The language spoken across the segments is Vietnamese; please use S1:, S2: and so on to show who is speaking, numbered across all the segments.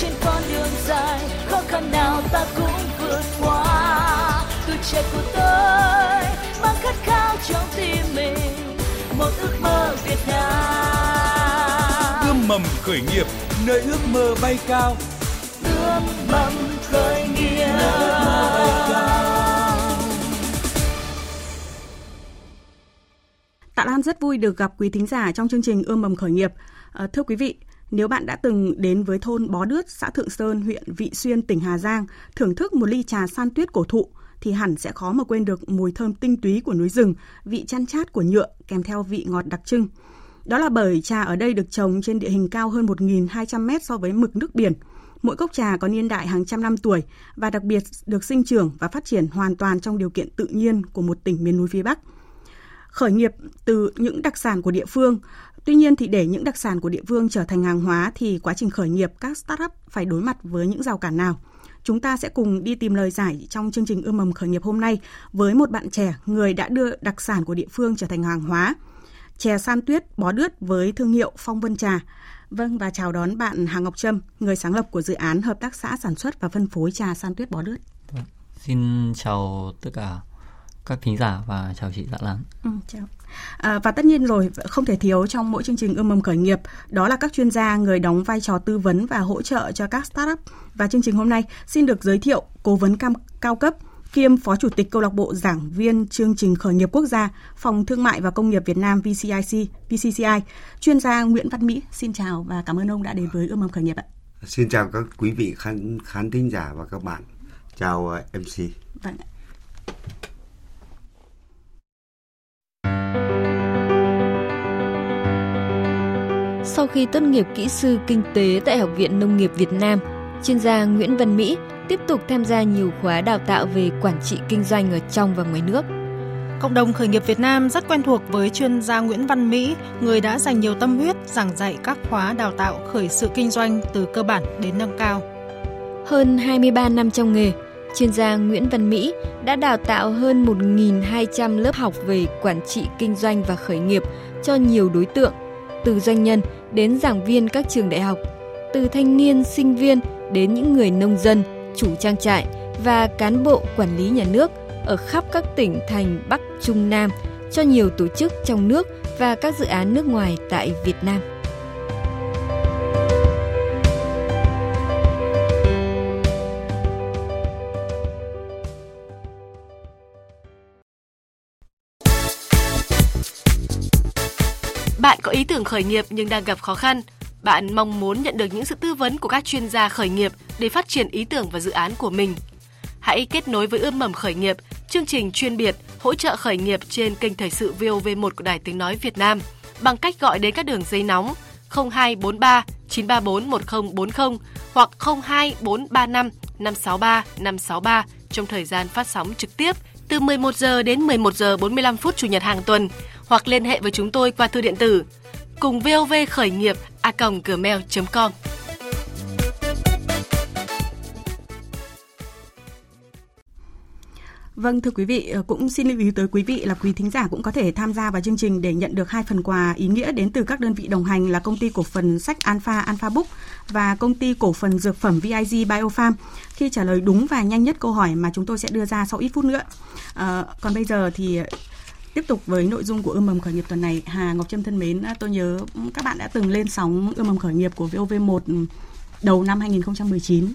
S1: trên con đường dài khó khăn nào ta cũng vượt qua. Tuổi trẻ của tôi mang khát khao trong tim mình một ước mơ Việt Nam.
S2: Ươm mầm khởi nghiệp nơi ước mơ bay cao.
S1: Ươm mầm khởi nghiệp.
S3: Tạ Lan rất vui được gặp quý thính giả trong chương trình Ươm mầm khởi nghiệp. À, thưa quý vị, nếu bạn đã từng đến với thôn Bó Đướt, xã Thượng Sơn, huyện Vị Xuyên, tỉnh Hà Giang, thưởng thức một ly trà san tuyết cổ thụ, thì hẳn sẽ khó mà quên được mùi thơm tinh túy của núi rừng, vị chăn chát của nhựa kèm theo vị ngọt đặc trưng. Đó là bởi trà ở đây được trồng trên địa hình cao hơn 1.200 mét so với mực nước biển. Mỗi cốc trà có niên đại hàng trăm năm tuổi và đặc biệt được sinh trưởng và phát triển hoàn toàn trong điều kiện tự nhiên của một tỉnh miền núi phía Bắc. Khởi nghiệp từ những đặc sản của địa phương, Tuy nhiên thì để những đặc sản của địa phương trở thành hàng hóa thì quá trình khởi nghiệp các startup phải đối mặt với những rào cản nào? Chúng ta sẽ cùng đi tìm lời giải trong chương trình ươm mầm khởi nghiệp hôm nay với một bạn trẻ người đã đưa đặc sản của địa phương trở thành hàng hóa. Chè san tuyết bó đứt với thương hiệu Phong Vân Trà. Vâng và chào đón bạn Hà Ngọc Trâm, người sáng lập của dự án hợp tác xã sản xuất và phân phối trà san tuyết bó đứt.
S4: Vâng, xin chào tất cả các thính giả và chào chị Dạ Lan.
S3: Ừ, chào. À, và tất nhiên rồi không thể thiếu trong mỗi chương trình ươm mầm khởi nghiệp đó là các chuyên gia người đóng vai trò tư vấn và hỗ trợ cho các startup và chương trình hôm nay xin được giới thiệu cố vấn cam, cao cấp kiêm phó chủ tịch câu lạc bộ giảng viên chương trình khởi nghiệp quốc gia phòng thương mại và công nghiệp Việt Nam VCIC VCCI chuyên gia Nguyễn Văn Mỹ xin chào và cảm ơn ông đã đến với ươm mầm khởi nghiệp ạ.
S5: Xin chào các quý vị khán khán thính giả và các bạn. Chào uh, MC.
S3: Vâng.
S6: Sau khi tốt nghiệp kỹ sư kinh tế tại Học viện Nông nghiệp Việt Nam, chuyên gia Nguyễn Văn Mỹ tiếp tục tham gia nhiều khóa đào tạo về quản trị kinh doanh ở trong và ngoài nước.
S7: Cộng đồng khởi nghiệp Việt Nam rất quen thuộc với chuyên gia Nguyễn Văn Mỹ, người đã dành nhiều tâm huyết giảng dạy các khóa đào tạo khởi sự kinh doanh từ cơ bản đến nâng cao.
S6: Hơn 23 năm trong nghề, chuyên gia Nguyễn Văn Mỹ đã đào tạo hơn 1.200 lớp học về quản trị kinh doanh và khởi nghiệp cho nhiều đối tượng, từ doanh nhân đến giảng viên các trường đại học, từ thanh niên, sinh viên đến những người nông dân, chủ trang trại và cán bộ quản lý nhà nước ở khắp các tỉnh thành Bắc, Trung, Nam cho nhiều tổ chức trong nước và các dự án nước ngoài tại Việt Nam.
S8: Bạn có ý tưởng khởi nghiệp nhưng đang gặp khó khăn. Bạn mong muốn nhận được những sự tư vấn của các chuyên gia khởi nghiệp để phát triển ý tưởng và dự án của mình. Hãy kết nối với ươm mầm khởi nghiệp, chương trình chuyên biệt hỗ trợ khởi nghiệp trên kênh thời sự VOV1 của Đài Tiếng Nói Việt Nam bằng cách gọi đến các đường dây nóng 0243 934 1040 hoặc 02435 563 563 trong thời gian phát sóng trực tiếp từ 11 giờ đến 11 giờ 45 phút chủ nhật hàng tuần hoặc liên hệ với chúng tôi qua thư điện tử cùng vov khởi nghiệp a gmail.com.
S3: Vâng thưa quý vị, cũng xin lưu ý tới quý vị là quý thính giả cũng có thể tham gia vào chương trình để nhận được hai phần quà ý nghĩa đến từ các đơn vị đồng hành là công ty cổ phần sách Alpha Alpha Book và công ty cổ phần dược phẩm VIG Biofarm khi trả lời đúng và nhanh nhất câu hỏi mà chúng tôi sẽ đưa ra sau ít phút nữa. À, còn bây giờ thì Tiếp tục với nội dung của ươm mầm khởi nghiệp tuần này, Hà Ngọc Trâm thân mến, tôi nhớ các bạn đã từng lên sóng ươm mầm khởi nghiệp của VOV1 đầu năm 2019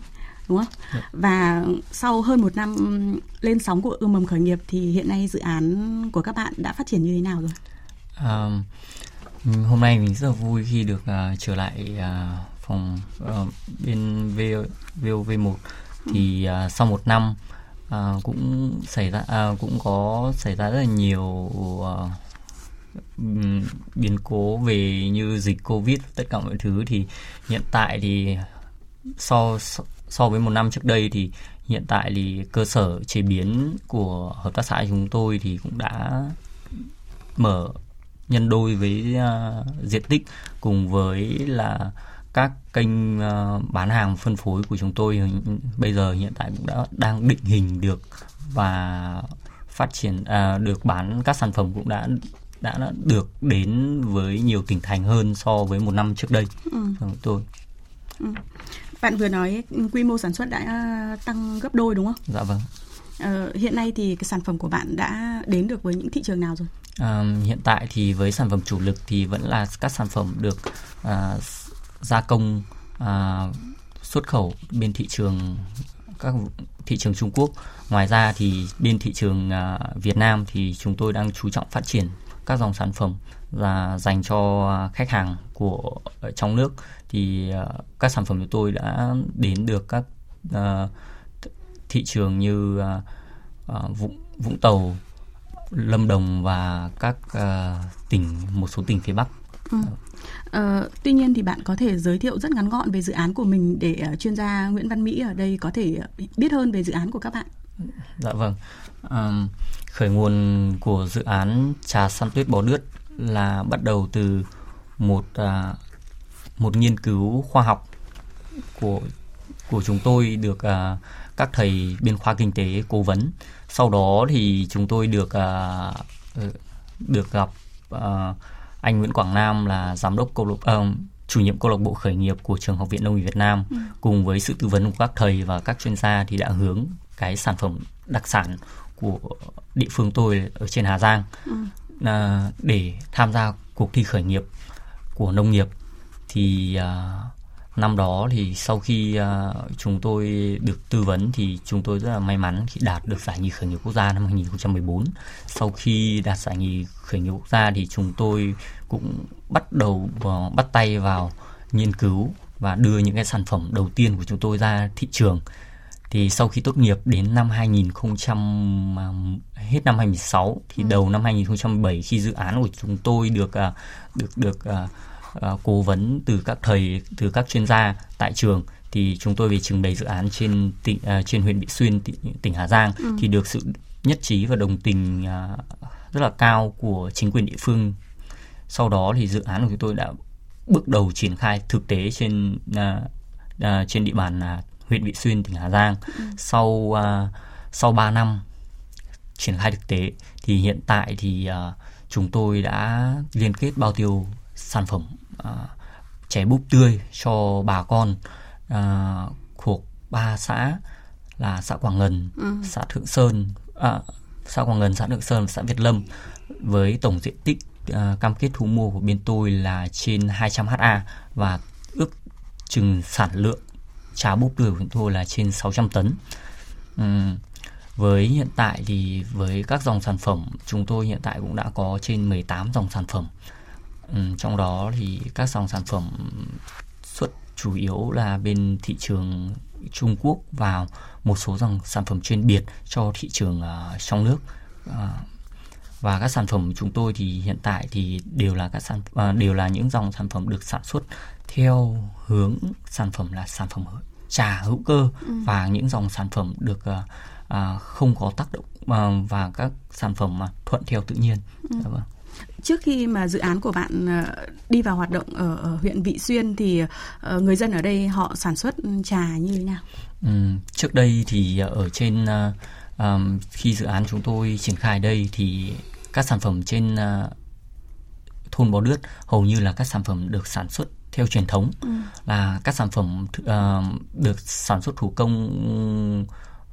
S3: đúng không? Được. Dạ. Và sau hơn một năm lên sóng của ươm mầm khởi nghiệp thì hiện nay dự án của các bạn đã phát triển như thế nào rồi?
S4: À, hôm nay mình rất là vui khi được uh, trở lại uh, phòng uh, bên VOV1 thì uh, sau một năm à, cũng xảy ra à, cũng có xảy ra rất là nhiều à, biến cố về như dịch covid tất cả mọi thứ. Thì hiện tại thì so so với một năm trước đây thì hiện tại thì cơ sở chế biến của hợp tác xã chúng tôi thì cũng đã mở nhân đôi với uh, diện tích cùng với là các kênh uh, bán hàng phân phối của chúng tôi bây giờ hiện tại cũng đã đang định hình được và phát triển uh, được bán các sản phẩm cũng đã đã được đến với nhiều tỉnh thành hơn so với một năm trước đây ừ. tôi.
S3: Ừ. Bạn vừa nói quy mô sản xuất đã tăng gấp đôi đúng không?
S4: Dạ vâng.
S3: Ờ, hiện nay thì cái sản phẩm của bạn đã đến được với những thị trường nào rồi?
S4: À, hiện tại thì với sản phẩm chủ lực thì vẫn là các sản phẩm được à, gia công à, xuất khẩu bên thị trường các thị trường Trung Quốc. Ngoài ra thì bên thị trường à, Việt Nam thì chúng tôi đang chú trọng phát triển các dòng sản phẩm là dành cho khách hàng của trong nước thì à, các sản phẩm của tôi đã đến được các à, thị trường như à, à Vũng Vũng Tàu, Lâm Đồng và các uh, tỉnh một số tỉnh phía Bắc.
S3: Ừ. Uh, tuy nhiên thì bạn có thể giới thiệu rất ngắn gọn về dự án của mình để uh, chuyên gia Nguyễn Văn Mỹ ở đây có thể ờ, biết hơn về dự án của các bạn.
S4: Dạ vâng. Um, khởi nguồn của dự án trà săn tuyết bò đứt là bắt đầu từ một uh, một nghiên cứu khoa học của của chúng tôi được uh, các thầy biên khoa kinh tế cố vấn sau đó thì chúng tôi được uh, được gặp uh, anh Nguyễn Quảng Nam là giám đốc câu lạc uh, chủ nhiệm câu lạc bộ khởi nghiệp của trường học viện nông nghiệp Việt Nam ừ. cùng với sự tư vấn của các thầy và các chuyên gia thì đã hướng cái sản phẩm đặc sản của địa phương tôi ở trên Hà Giang ừ. uh, để tham gia cuộc thi khởi nghiệp của nông nghiệp thì uh, năm đó thì sau khi uh, chúng tôi được tư vấn thì chúng tôi rất là may mắn khi đạt được giải nhì khởi nghiệp quốc gia năm 2014. Sau khi đạt giải nhì khởi nghiệp quốc gia thì chúng tôi cũng bắt đầu bắt tay vào nghiên cứu và đưa những cái sản phẩm đầu tiên của chúng tôi ra thị trường. Thì sau khi tốt nghiệp đến năm 2000 hết năm 2016 thì ừ. đầu năm 2017 khi dự án của chúng tôi được uh, được được uh, uh, cố vấn từ các thầy từ các chuyên gia tại trường thì chúng tôi về trình bày dự án trên tỉnh uh, trên huyện Vị Xuyên tỉnh, tỉnh Hà Giang ừ. thì được sự nhất trí và đồng tình uh, rất là cao của chính quyền địa phương. Sau đó thì dự án của chúng tôi đã bước đầu triển khai thực tế trên uh, uh, trên địa bàn uh, huyện Vị Xuyên tỉnh Hà Giang. Ừ. Sau uh, sau 3 năm triển khai thực tế thì hiện tại thì uh, chúng tôi đã liên kết bao tiêu sản phẩm chè búp tươi cho bà con uh, thuộc ba xã là xã Quảng Ngân, ừ. xã Thượng Sơn, à, xã Quảng Ngân, xã Thượng Sơn, xã Việt Lâm với tổng diện tích uh, cam kết thu mua của bên tôi là trên 200 ha và ước chừng sản lượng trà búp tươi của chúng tôi là trên 600 tấn. Um, với hiện tại thì với các dòng sản phẩm chúng tôi hiện tại cũng đã có trên 18 dòng sản phẩm Ừ, trong đó thì các dòng sản phẩm xuất chủ yếu là bên thị trường Trung Quốc vào một số dòng sản phẩm chuyên biệt cho thị trường uh, trong nước uh, và các sản phẩm chúng tôi thì hiện tại thì đều là các sản uh, đều là những dòng sản phẩm được sản xuất theo hướng sản phẩm là sản phẩm trà hữu cơ ừ. và những dòng sản phẩm được uh, uh, không có tác động uh, và các sản phẩm mà thuận theo tự nhiên. Ừ. Dạ vâng
S3: trước khi mà dự án của bạn ờ, đi vào hoạt động ở, ở huyện Vị Xuyên thì uh, người dân ở đây họ sản xuất trà như thế nào?
S4: Ừ, trước đây thì ở trên um, khi dự án chúng tôi triển khai đây thì các sản phẩm trên uh, thôn Bò Đứt hầu như là các sản phẩm được sản xuất theo truyền thống ừ. là các sản phẩm uh, được sản xuất thủ công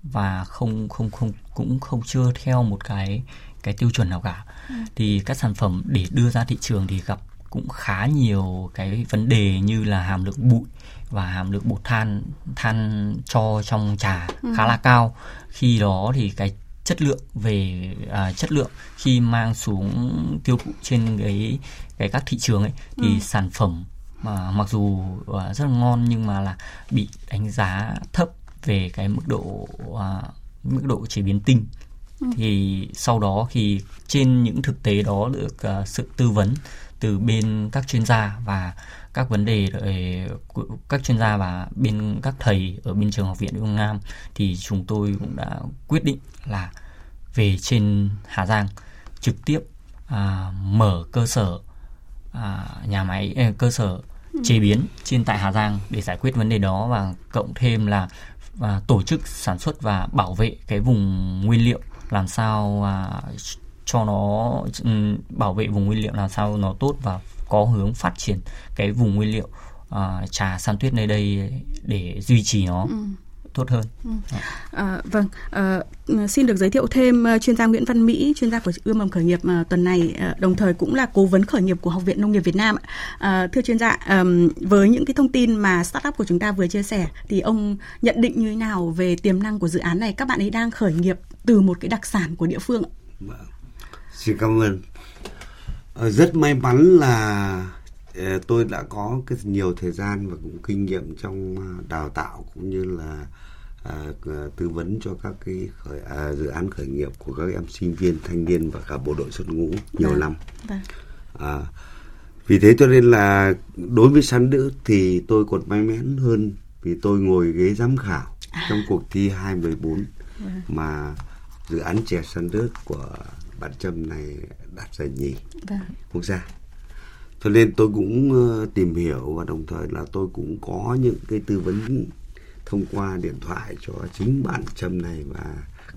S4: và không không không cũng không chưa theo một cái cái tiêu chuẩn nào cả ừ. thì các sản phẩm để đưa ra thị trường thì gặp cũng khá nhiều cái vấn đề như là hàm lượng bụi và hàm lượng bột than than cho trong trà ừ. khá là cao khi đó thì cái chất lượng về à, chất lượng khi mang xuống tiêu thụ trên cái cái các thị trường ấy thì ừ. sản phẩm mà mặc dù uh, rất là ngon nhưng mà là bị đánh giá thấp về cái mức độ uh, mức độ chế biến tinh Ừ. thì sau đó khi trên những thực tế đó được uh, sự tư vấn từ bên các chuyên gia và các vấn đề ờ, để, các chuyên gia và bên các thầy ở bên trường học viện Đông Nam thì chúng tôi cũng đã quyết định là về trên Hà Giang trực tiếp à, mở cơ sở à, nhà máy eh, cơ sở chế biến trên tại Hà Giang để giải quyết vấn đề đó và cộng thêm là và tổ chức sản xuất và bảo vệ cái vùng nguyên liệu làm sao à, cho nó um, bảo vệ vùng nguyên liệu làm sao nó tốt và có hướng phát triển cái vùng nguyên liệu uh, trà san tuyết nơi đây để duy trì nó. Ừ tốt hơn. Ừ.
S3: À, vâng, à, xin được giới thiệu thêm chuyên gia Nguyễn Văn Mỹ, chuyên gia của ươm mầm khởi nghiệp tuần này, đồng thời cũng là cố vấn khởi nghiệp của Học viện Nông nghiệp Việt Nam. À, thưa chuyên gia, à, với những cái thông tin mà startup của chúng ta vừa chia sẻ, thì ông nhận định như thế nào về tiềm năng của dự án này? Các bạn ấy đang khởi nghiệp từ một cái đặc sản của địa phương.
S5: Vâng. Xin cảm ơn. Rất may mắn là tôi đã có cái nhiều thời gian và cũng kinh nghiệm trong đào tạo cũng như là à, tư vấn cho các cái khởi, à, dự án khởi nghiệp của các em sinh viên thanh niên và cả bộ đội xuất ngũ nhiều vâng. năm vâng. À, vì thế cho nên là đối với săn nữ thì tôi còn may mắn hơn vì tôi ngồi ghế giám khảo à. trong cuộc thi 214 vâng. mà dự án chè săn nước của bạn Trâm này đạt giải nhì quốc gia cho nên tôi cũng uh, tìm hiểu và đồng thời là tôi cũng có những cái tư vấn thông qua điện thoại cho chính bạn Trâm này và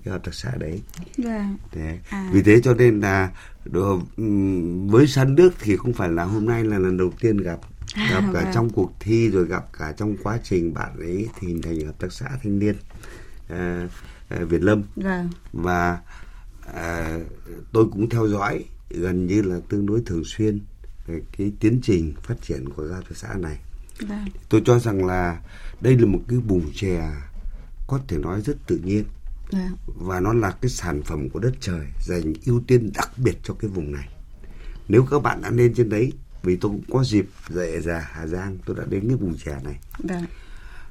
S5: cái hợp tác xã đấy. Vâng. Thế. À. Vì thế cho nên là với sân nước thì không phải là hôm nay là lần đầu tiên gặp à, gặp cả vâng. trong cuộc thi rồi gặp cả trong quá trình bạn ấy thì hình thành hợp tác xã thanh niên à, à, Việt Lâm vâng. và à, tôi cũng theo dõi gần như là tương đối thường xuyên cái tiến trình phát triển của hợp tác xã này Vâng. Tôi cho rằng là đây là một cái vùng chè có thể nói rất tự nhiên. Vâng. Và nó là cái sản phẩm của đất trời dành ưu tiên đặc biệt cho cái vùng này. Nếu các bạn đã lên trên đấy, vì tôi cũng có dịp dạy già Hà Giang, tôi đã đến cái vùng chè này. Vâng.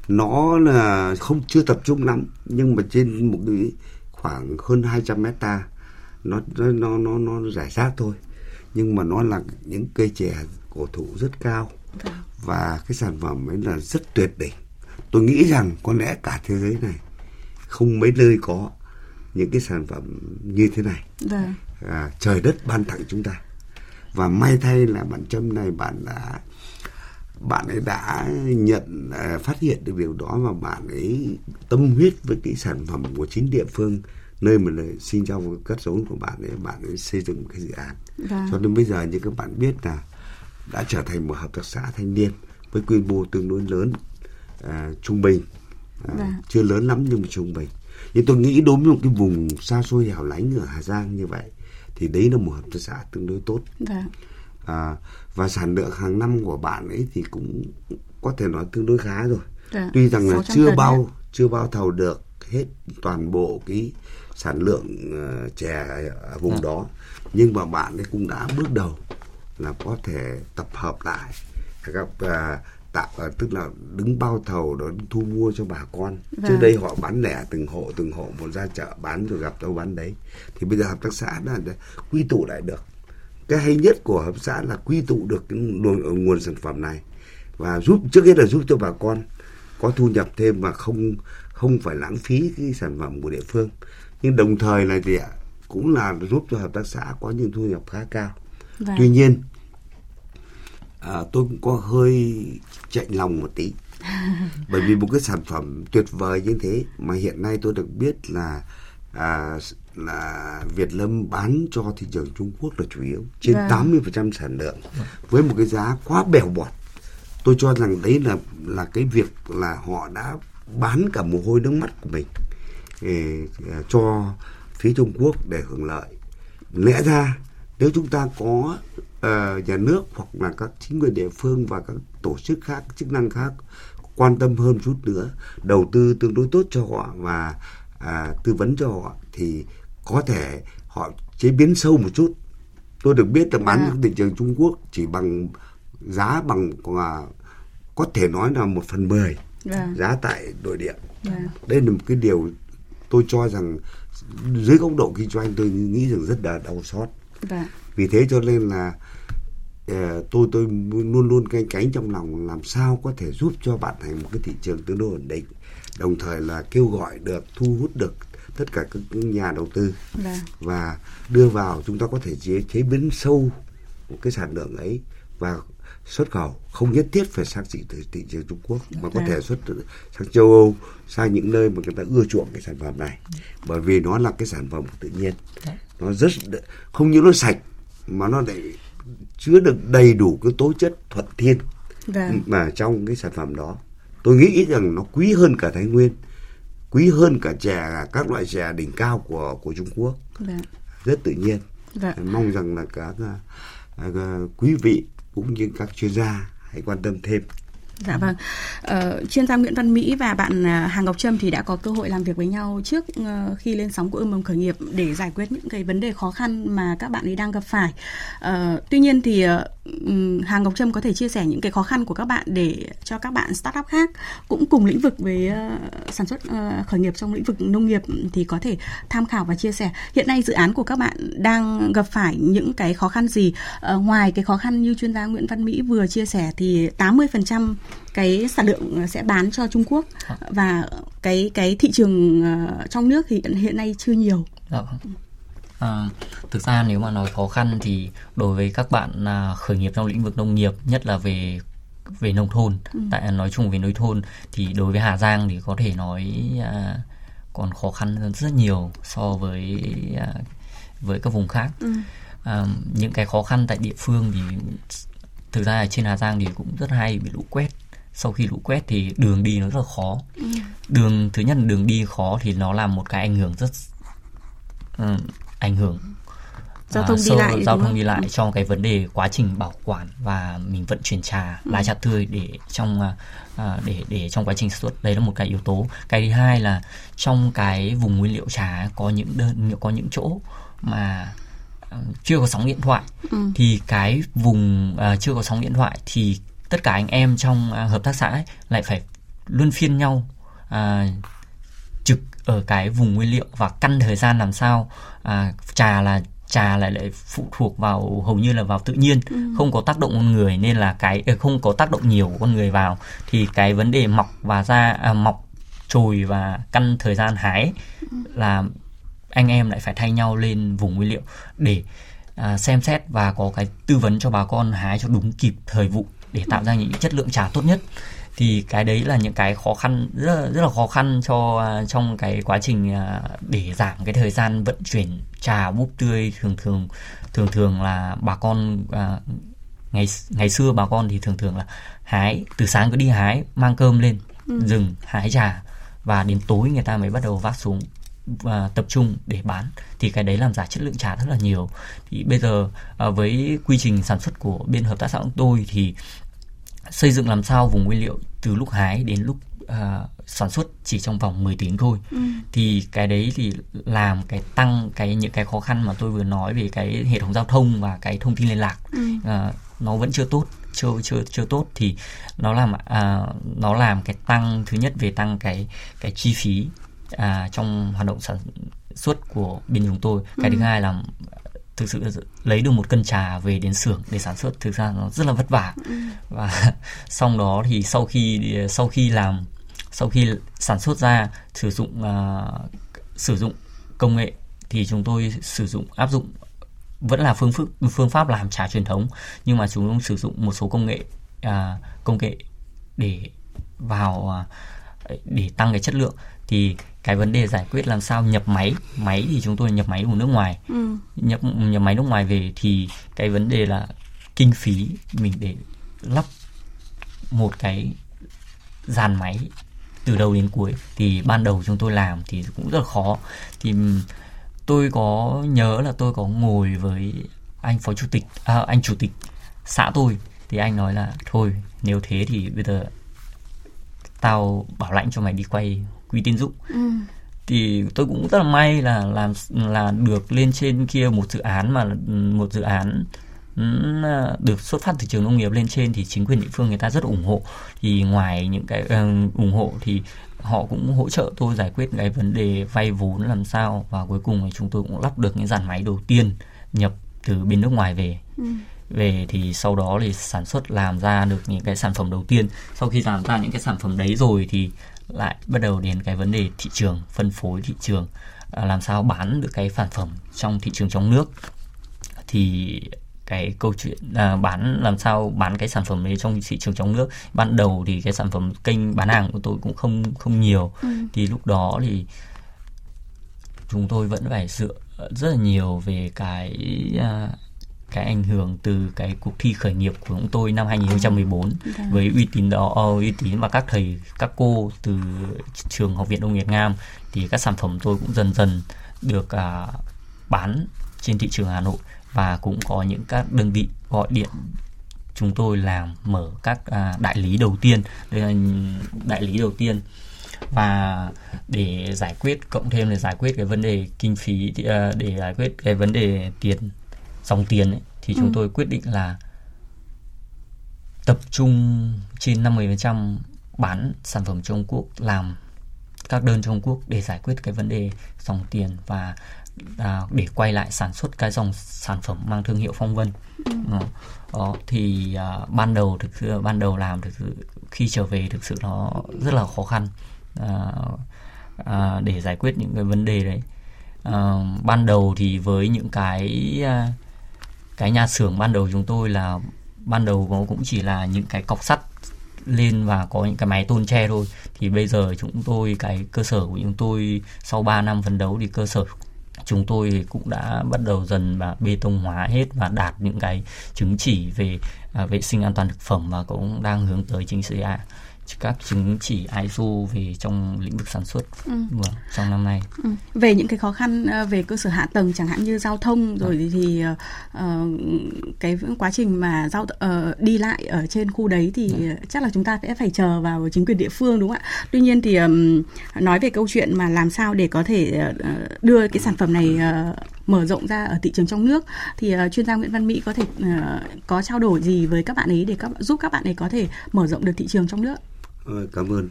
S5: Nó là không chưa tập trung lắm, nhưng mà trên một cái khoảng hơn 200 hecta nó nó nó nó giải rác thôi nhưng mà nó là những cây chè cổ thụ rất cao Vâng. và cái sản phẩm ấy là rất tuyệt đỉnh tôi nghĩ rằng có lẽ cả thế giới này không mấy nơi có những cái sản phẩm như thế này vâng. à, trời đất ban tặng chúng ta và may thay là bạn trâm này bạn đã bạn ấy đã nhận à, phát hiện được điều đó và bạn ấy tâm huyết với cái sản phẩm của chính địa phương nơi mà sinh ra cất giống của bạn ấy bạn ấy xây dựng một cái dự án vâng. cho đến bây giờ như các bạn biết là đã trở thành một hợp tác xã thanh niên với quy mô tương đối lớn à, trung bình à, vâng. chưa lớn lắm nhưng mà trung bình nhưng tôi nghĩ đối với một cái vùng xa xôi hẻo lánh ở Hà Giang như vậy thì đấy là một hợp tác xã tương đối tốt vâng. à, và sản lượng hàng năm của bạn ấy thì cũng có thể nói tương đối khá rồi vâng. tuy rằng là chưa bao chưa bao thầu được hết toàn bộ cái sản lượng uh, chè ở vùng vâng. đó nhưng mà bạn ấy cũng đã bước đầu là có thể tập hợp lại gặp uh, tạo uh, tức là đứng bao thầu đó thu mua cho bà con vâng. trước đây họ bán lẻ từng hộ từng hộ một ra chợ bán rồi gặp đâu bán đấy thì bây giờ hợp tác xã là quy tụ lại được cái hay nhất của hợp tác xã là quy tụ được cái nguồn, nguồn sản phẩm này và giúp trước hết là giúp cho bà con có thu nhập thêm và không không phải lãng phí cái sản phẩm của địa phương nhưng đồng thời là gì ạ cũng là giúp cho hợp tác xã có những thu nhập khá cao Vâng. Tuy nhiên à, tôi cũng có hơi chạy lòng một tí bởi vì một cái sản phẩm tuyệt vời như thế mà hiện nay tôi được biết là à, là Việt Lâm bán cho thị trường Trung Quốc là chủ yếu trên vâng. 80% sản lượng với một cái giá quá bèo bọt tôi cho rằng đấy là là cái việc là họ đã bán cả mồ hôi nước mắt của mình à, cho phía Trung Quốc để hưởng lợi. Lẽ ra nếu chúng ta có uh, nhà nước hoặc là các chính quyền địa phương và các tổ chức khác chức năng khác quan tâm hơn chút nữa đầu tư tương đối tốt cho họ và à, tư vấn cho họ thì có thể họ chế biến sâu một chút. Tôi được biết là bán à. thị trường Trung Quốc chỉ bằng giá bằng à, có thể nói là một phần mười à. giá tại nội địa à. đây là một cái điều tôi cho rằng dưới góc độ kinh doanh tôi nghĩ rằng rất là đau xót Vâng. Vì thế cho nên là uh, tôi tôi luôn luôn canh cánh trong lòng làm sao có thể giúp cho bạn thành một cái thị trường tương đối ổn định, đồng thời là kêu gọi được thu hút được tất cả các nhà đầu tư vâng. và đưa vào chúng ta có thể chế chế biến sâu một cái sản lượng ấy và xuất khẩu không nhất thiết phải sang thị, thị trường Trung Quốc mà có thể xuất sang châu Âu sang những nơi mà người ta ưa chuộng cái sản phẩm này. Bởi vì nó là cái sản phẩm của tự nhiên. Nó rất không những nó sạch mà nó lại chứa được đầy đủ cái tố chất thuận thiên mà trong cái sản phẩm đó. Tôi nghĩ rằng nó quý hơn cả Thái Nguyên quý hơn cả chè các loại chè đỉnh cao của của Trung Quốc. Rất tự nhiên. Mong rằng là các à, à, quý vị cũng như các chuyên gia hãy quan tâm thêm.
S3: Dạ vâng. Ờ, chuyên gia Nguyễn Văn Mỹ và bạn à, Hà Ngọc Trâm thì đã có cơ hội làm việc với nhau trước ờ, khi lên sóng của ươm mầm khởi nghiệp để giải quyết những cái vấn đề khó khăn mà các bạn ấy đang gặp phải. Ờ, tuy nhiên thì ờ, Hà Ngọc Trâm có thể chia sẻ những cái khó khăn của các bạn để cho các bạn startup khác cũng cùng lĩnh vực với ờ, sản xuất khởi nghiệp trong lĩnh vực nông nghiệp thì có thể tham khảo và chia sẻ. Hiện nay dự án của các bạn đang gặp phải những cái khó khăn gì? Ờ, ngoài cái khó khăn như chuyên gia Nguyễn Văn Mỹ vừa chia sẻ thì 80% cái sản lượng sẽ bán cho Trung Quốc và cái cái thị trường ờ, trong nước thì hiện nay chưa nhiều.
S4: Dạ vâng. À, thực ra nếu mà nói khó khăn thì đối với các bạn à, khởi nghiệp trong lĩnh vực nông nghiệp nhất là về về nông thôn tại nói chung về nông thôn thì đối với Hà Giang thì có thể nói à, còn khó khăn hơn rất nhiều so với à, với các vùng khác à, những cái khó khăn tại địa phương thì thực ra ở trên Hà Giang thì cũng rất hay bị lũ quét. Sau khi lũ quét thì đường đi nó rất là khó. Đường thứ nhất là đường đi khó thì nó làm một cái ảnh hưởng rất ừ, ảnh hưởng
S3: Giao thông đi
S4: sâu-
S3: lại,
S4: giao thông đi lại trong cái vấn đề quá trình bảo quản và mình vận chuyển trà lá trà tươi để trong à, à, để để trong quá trình sản xuất. Đấy là một cái yếu tố. Cái thứ hai là trong cái vùng nguyên liệu trà có những đơn có những chỗ mà à, chưa có sóng điện thoại thì cái vùng à, chưa có sóng điện thoại thì tất cả anh em trong à, hợp tác xã ấy lại phải luân phiên nhau à, trực ở cái vùng nguyên liệu và căn thời gian làm sao à, trà là trà lại lại phụ thuộc vào hầu như là vào tự nhiên không có tác động con người nên là cái ờ, không có tác động nhiều con người vào. Thì cái vấn đề mọc và ra à, mọc chồi và căn thời gian hái là anh em lại phải thay nhau lên vùng nguyên liệu để à, xem xét và có cái tư vấn cho bà con hái cho đúng kịp thời vụ để tạo ra những chất lượng trà tốt nhất. Thì cái đấy là những cái khó khăn rất là, rất là khó khăn cho à, trong cái quá trình à, để giảm cái thời gian vận chuyển trà búp tươi. Thường thường thường thường là bà con à, ngày ngày xưa bà con thì thường thường là hái từ sáng cứ đi hái mang cơm lên rừng hái trà và đến tối người ta mới bắt đầu vác xuống và tập trung để bán thì cái đấy làm giả chất lượng trà rất là nhiều. Thì bây giờ à, với quy trình sản xuất của bên hợp tác xã của tôi thì xây dựng làm sao vùng nguyên liệu từ lúc hái đến lúc à, sản xuất chỉ trong vòng 10 tiếng thôi. Thì cái đấy thì làm cái tăng cái những cái khó khăn mà tôi vừa nói về cái hệ thống giao thông và cái thông tin liên lạc. À, nó vẫn chưa tốt chưa chưa chưa tốt thì nó làm à, nó làm cái tăng thứ nhất về tăng cái cái chi phí à, trong hoạt động sản xuất của bên chúng tôi. Cái thứ hai là thực sự lấy được một cân trà về đến xưởng để sản xuất thực ra nó rất là vất vả. Và xong đó thì sau khi sau khi làm sau khi sản xuất ra sử dụng à, sử dụng công nghệ thì chúng tôi sử dụng áp dụng vẫn là phương pháp phương pháp làm trà truyền thống nhưng mà chúng tôi sử dụng một số công nghệ à, công nghệ để vào à, để tăng cái chất lượng. Thì cái vấn đề giải quyết làm sao nhập máy. Máy thì chúng tôi nhập máy của nước ngoài. Nhập nhập máy nước ngoài về thì cái vấn đề là kinh phí mình để lắp một cái dàn máy từ đầu đến cuối thì ban đầu chúng tôi làm thì cũng rất là khó. Thì tôi có nhớ là tôi có ngồi với anh phó chủ tịch à, anh chủ tịch xã tôi. Thì anh nói là thôi nếu thế thì bây giờ tao bảo lãnh cho mày đi quay quỹ tín dụng thì tôi cũng rất là may là làm là được lên trên kia một dự án mà một dự án ừm, được xuất phát từ trường nông nghiệp lên trên thì chính quyền địa phương người ta rất ủng hộ. Thì ngoài những cái ờ, ủng hộ thì họ cũng hỗ trợ tôi giải quyết cái vấn đề vay vốn làm sao và cuối cùng thì chúng tôi cũng lắp được những dàn máy đầu tiên nhập từ bên nước ngoài về. Về thì sau đó thì sản xuất làm ra được những cái sản phẩm đầu tiên. Sau khi làm ra những cái sản phẩm đấy rồi thì lại bắt đầu đến cái vấn đề thị trường phân phối thị trường à, làm sao bán được cái sản phẩm trong thị trường trong nước. Thì cái câu chuyện à, bán làm sao bán cái sản phẩm đấy trong thị trường trong nước. Ban đầu thì cái sản phẩm kênh bán hàng của tôi cũng không không nhiều. Thì lúc đó thì chúng tôi vẫn phải dựa rất là nhiều về cái à, cái ảnh hưởng từ cái cuộc thi khởi nghiệp của chúng tôi năm 2014 à, với uy tín đó uy tín và các thầy các cô từ trường học viện nông nghiệp Nam thì các sản phẩm tôi cũng dần dần được à, bán trên thị trường Hà Nội và cũng có những các đơn vị gọi điện chúng tôi làm mở các à, đại lý đầu tiên. Đây là đại lý đầu tiên. Và để giải quyết cộng thêm để giải quyết cái vấn đề kinh phí à, để giải quyết cái vấn đề tiền dòng tiền ấy, thì chúng ừ. tôi quyết định là tập trung trên 50% bán sản phẩm Trung Quốc làm các đơn Trung Quốc để giải quyết cái vấn đề dòng tiền và à, để quay lại sản xuất cái dòng sản phẩm mang thương hiệu phong vân ừ. đó thì à, ban đầu thực sự ban đầu làm thực sự khi trở về thực sự nó rất là khó khăn à, à, để giải quyết những cái vấn đề đấy à, ban đầu thì với những cái à, cái nhà xưởng ban đầu chúng tôi là ban đầu nó cũng chỉ là những cái cọc sắt lên và có những cái máy tôn tre thôi. Thì bây giờ chúng tôi cái cơ sở của chúng tôi sau 3 năm phấn đấu thì cơ sở chúng tôi cũng đã bắt đầu dần và bê tông hóa hết và đạt những cái chứng chỉ về à, vệ sinh an toàn thực phẩm và cũng đang hướng tới chính trị các chứng chỉ ISO về trong lĩnh vực sản xuất ừ. vâng, trong năm nay.
S3: Ừ. Về những cái khó khăn ờ, về cơ sở hạ tầng chẳng hạn như giao thông rồi ừ. thì uh, cái quá trình mà giao uh, đi lại ở trên khu đấy thì ừ. chắc là chúng ta sẽ phải chờ vào chính quyền địa phương đúng không ạ? Tuy nhiên thì um, nói về câu chuyện mà làm sao để có thể uh, đưa cái sản phẩm này uh, mở rộng ra ở thị trường trong nước thì uh, chuyên gia Nguyễn Văn Mỹ có thể uh, có trao đổi gì với các bạn ấy để các giúp các bạn ấy có thể mở rộng được thị trường trong nước?
S5: Cảm ơn.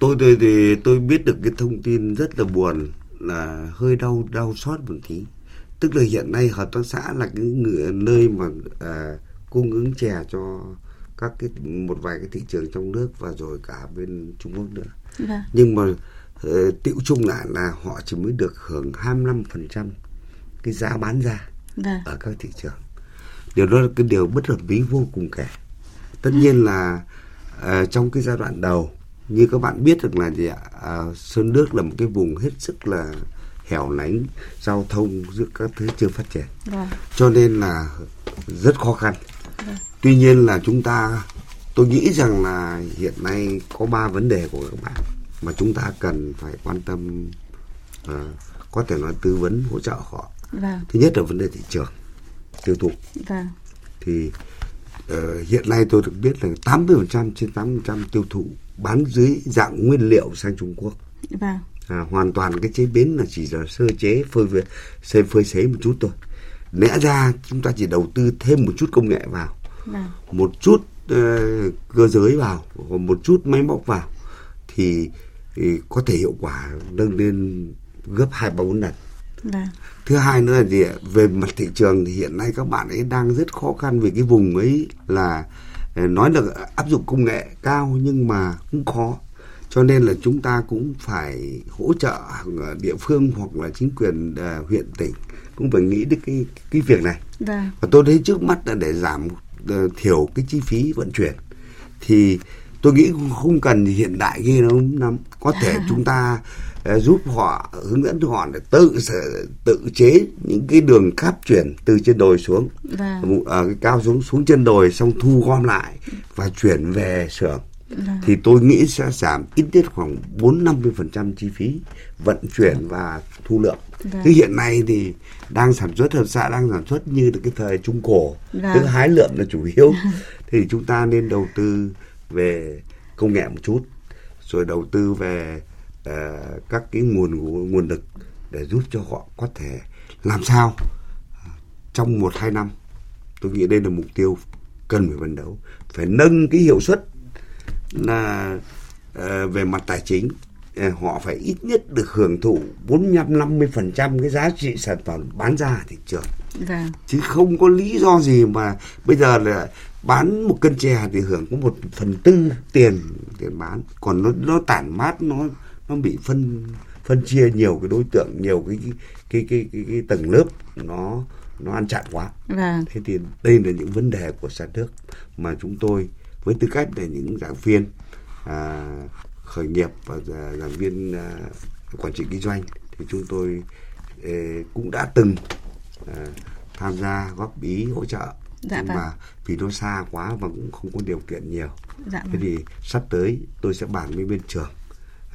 S5: Tôi thì, thì tôi biết được cái thông tin rất là buồn là hơi đau đau xót một tí. Tức là hiện nay hợp tác xã là cái người, nơi mà à, cung ứng chè cho các cái một vài cái thị trường trong nước và rồi cả bên Trung Quốc nữa. Vâng. nhưng mà uh, tiệu chung lại là họ chỉ mới được hưởng 25% cái giá bán ra vâng. ở các thị trường. Điều đó là cái điều bất hợp lý vô cùng kể. Tất nhiên là à, trong cái giai đoạn đầu như các bạn biết được là gì ạ à, sơn nước là một cái vùng hết sức là hẻo lánh giao thông giữa các thứ chưa phát triển vâng. cho nên là rất khó khăn vâng. tuy nhiên là chúng ta tôi nghĩ rằng là hiện nay có ba vấn đề của các bạn mà chúng ta cần phải quan tâm uh, có thể nói tư vấn hỗ trợ họ vâng. thứ nhất là vấn đề thị trường tiêu thụ vâng. thì uh, hiện nay tôi được biết là 80% trên 80% tiêu thụ bán dưới dạng nguyên liệu sang Trung Quốc. Vâng. À, hoàn toàn cái chế biến là chỉ là sơ chế phơi phơi phơi sấy một chút thôi. Lẽ ra chúng ta chỉ đầu tư thêm một chút công nghệ vào, vâng. một chút uh, cơ giới vào, một chút máy móc vào thì, thì có thể hiệu quả nâng lên gấp hai ba bốn lần. Vâng. Thứ hai nữa là gì ạ? Về mặt thị trường thì hiện nay các bạn ấy đang rất khó khăn vì cái vùng ấy là ờ, nói là áp dụng công nghệ cao nhưng mà cũng khó. Cho nên là chúng ta cũng phải hỗ trợ địa phương hoặc là chính quyền uh, huyện tỉnh cũng phải nghĩ đến cái cái việc này. Vâng. Và tôi thấy trước mắt là để giảm uh, thiểu cái chi phí vận chuyển thì tôi nghĩ không cần hiện đại ghê lắm có thể chúng ta giúp họ hướng dẫn họ để tự tự chế những cái đường cáp chuyển từ trên đồi xuống vâng. ở cái cao xuống xuống chân đồi xong thu gom lại và chuyển về xưởng vâng. thì tôi nghĩ sẽ giảm ít nhất khoảng bốn năm mươi phần trăm chi phí vận chuyển và thu lượng Vâng. Chứ hiện nay thì đang sản xuất hợp xã đang sản xuất như là cái thời trung cổ, vâng. tức hái lượm là chủ yếu. thì chúng ta nên đầu tư về công nghệ một chút rồi đầu tư về uh, các cái nguồn nguồn lực để giúp cho họ có thể làm sao uh, trong một hai năm tôi nghĩ đây là mục tiêu cần phải phấn đấu phải nâng cái hiệu suất là uh, về mặt tài chính họ phải ít nhất được hưởng thụ 45 50 phần trăm cái giá trị sản phẩm bán ra thị trường. Vâng. Chứ không có lý do gì mà bây giờ là bán một cân chè thì hưởng có một phần tư tiền tiền bán còn nó nó tản mát nó nó bị phân phân chia nhiều cái đối tượng nhiều cái cái cái cái, cái, cái tầng lớp nó nó ăn chặn quá vâng. thế thì đây là những vấn đề của sản nước mà chúng tôi với tư cách là những giảng viên à, khởi nghiệp và giảng viên à, quản trị kinh doanh thì chúng tôi eh, cũng đã từng à, tham gia góp ý hỗ trợ
S3: Dạ
S5: nhưng
S3: vâng.
S5: mà vì nó xa quá và cũng không có điều kiện nhiều
S3: Dạ
S5: thế
S3: vâng.
S5: thì sắp tới tôi sẽ bàn với bên trường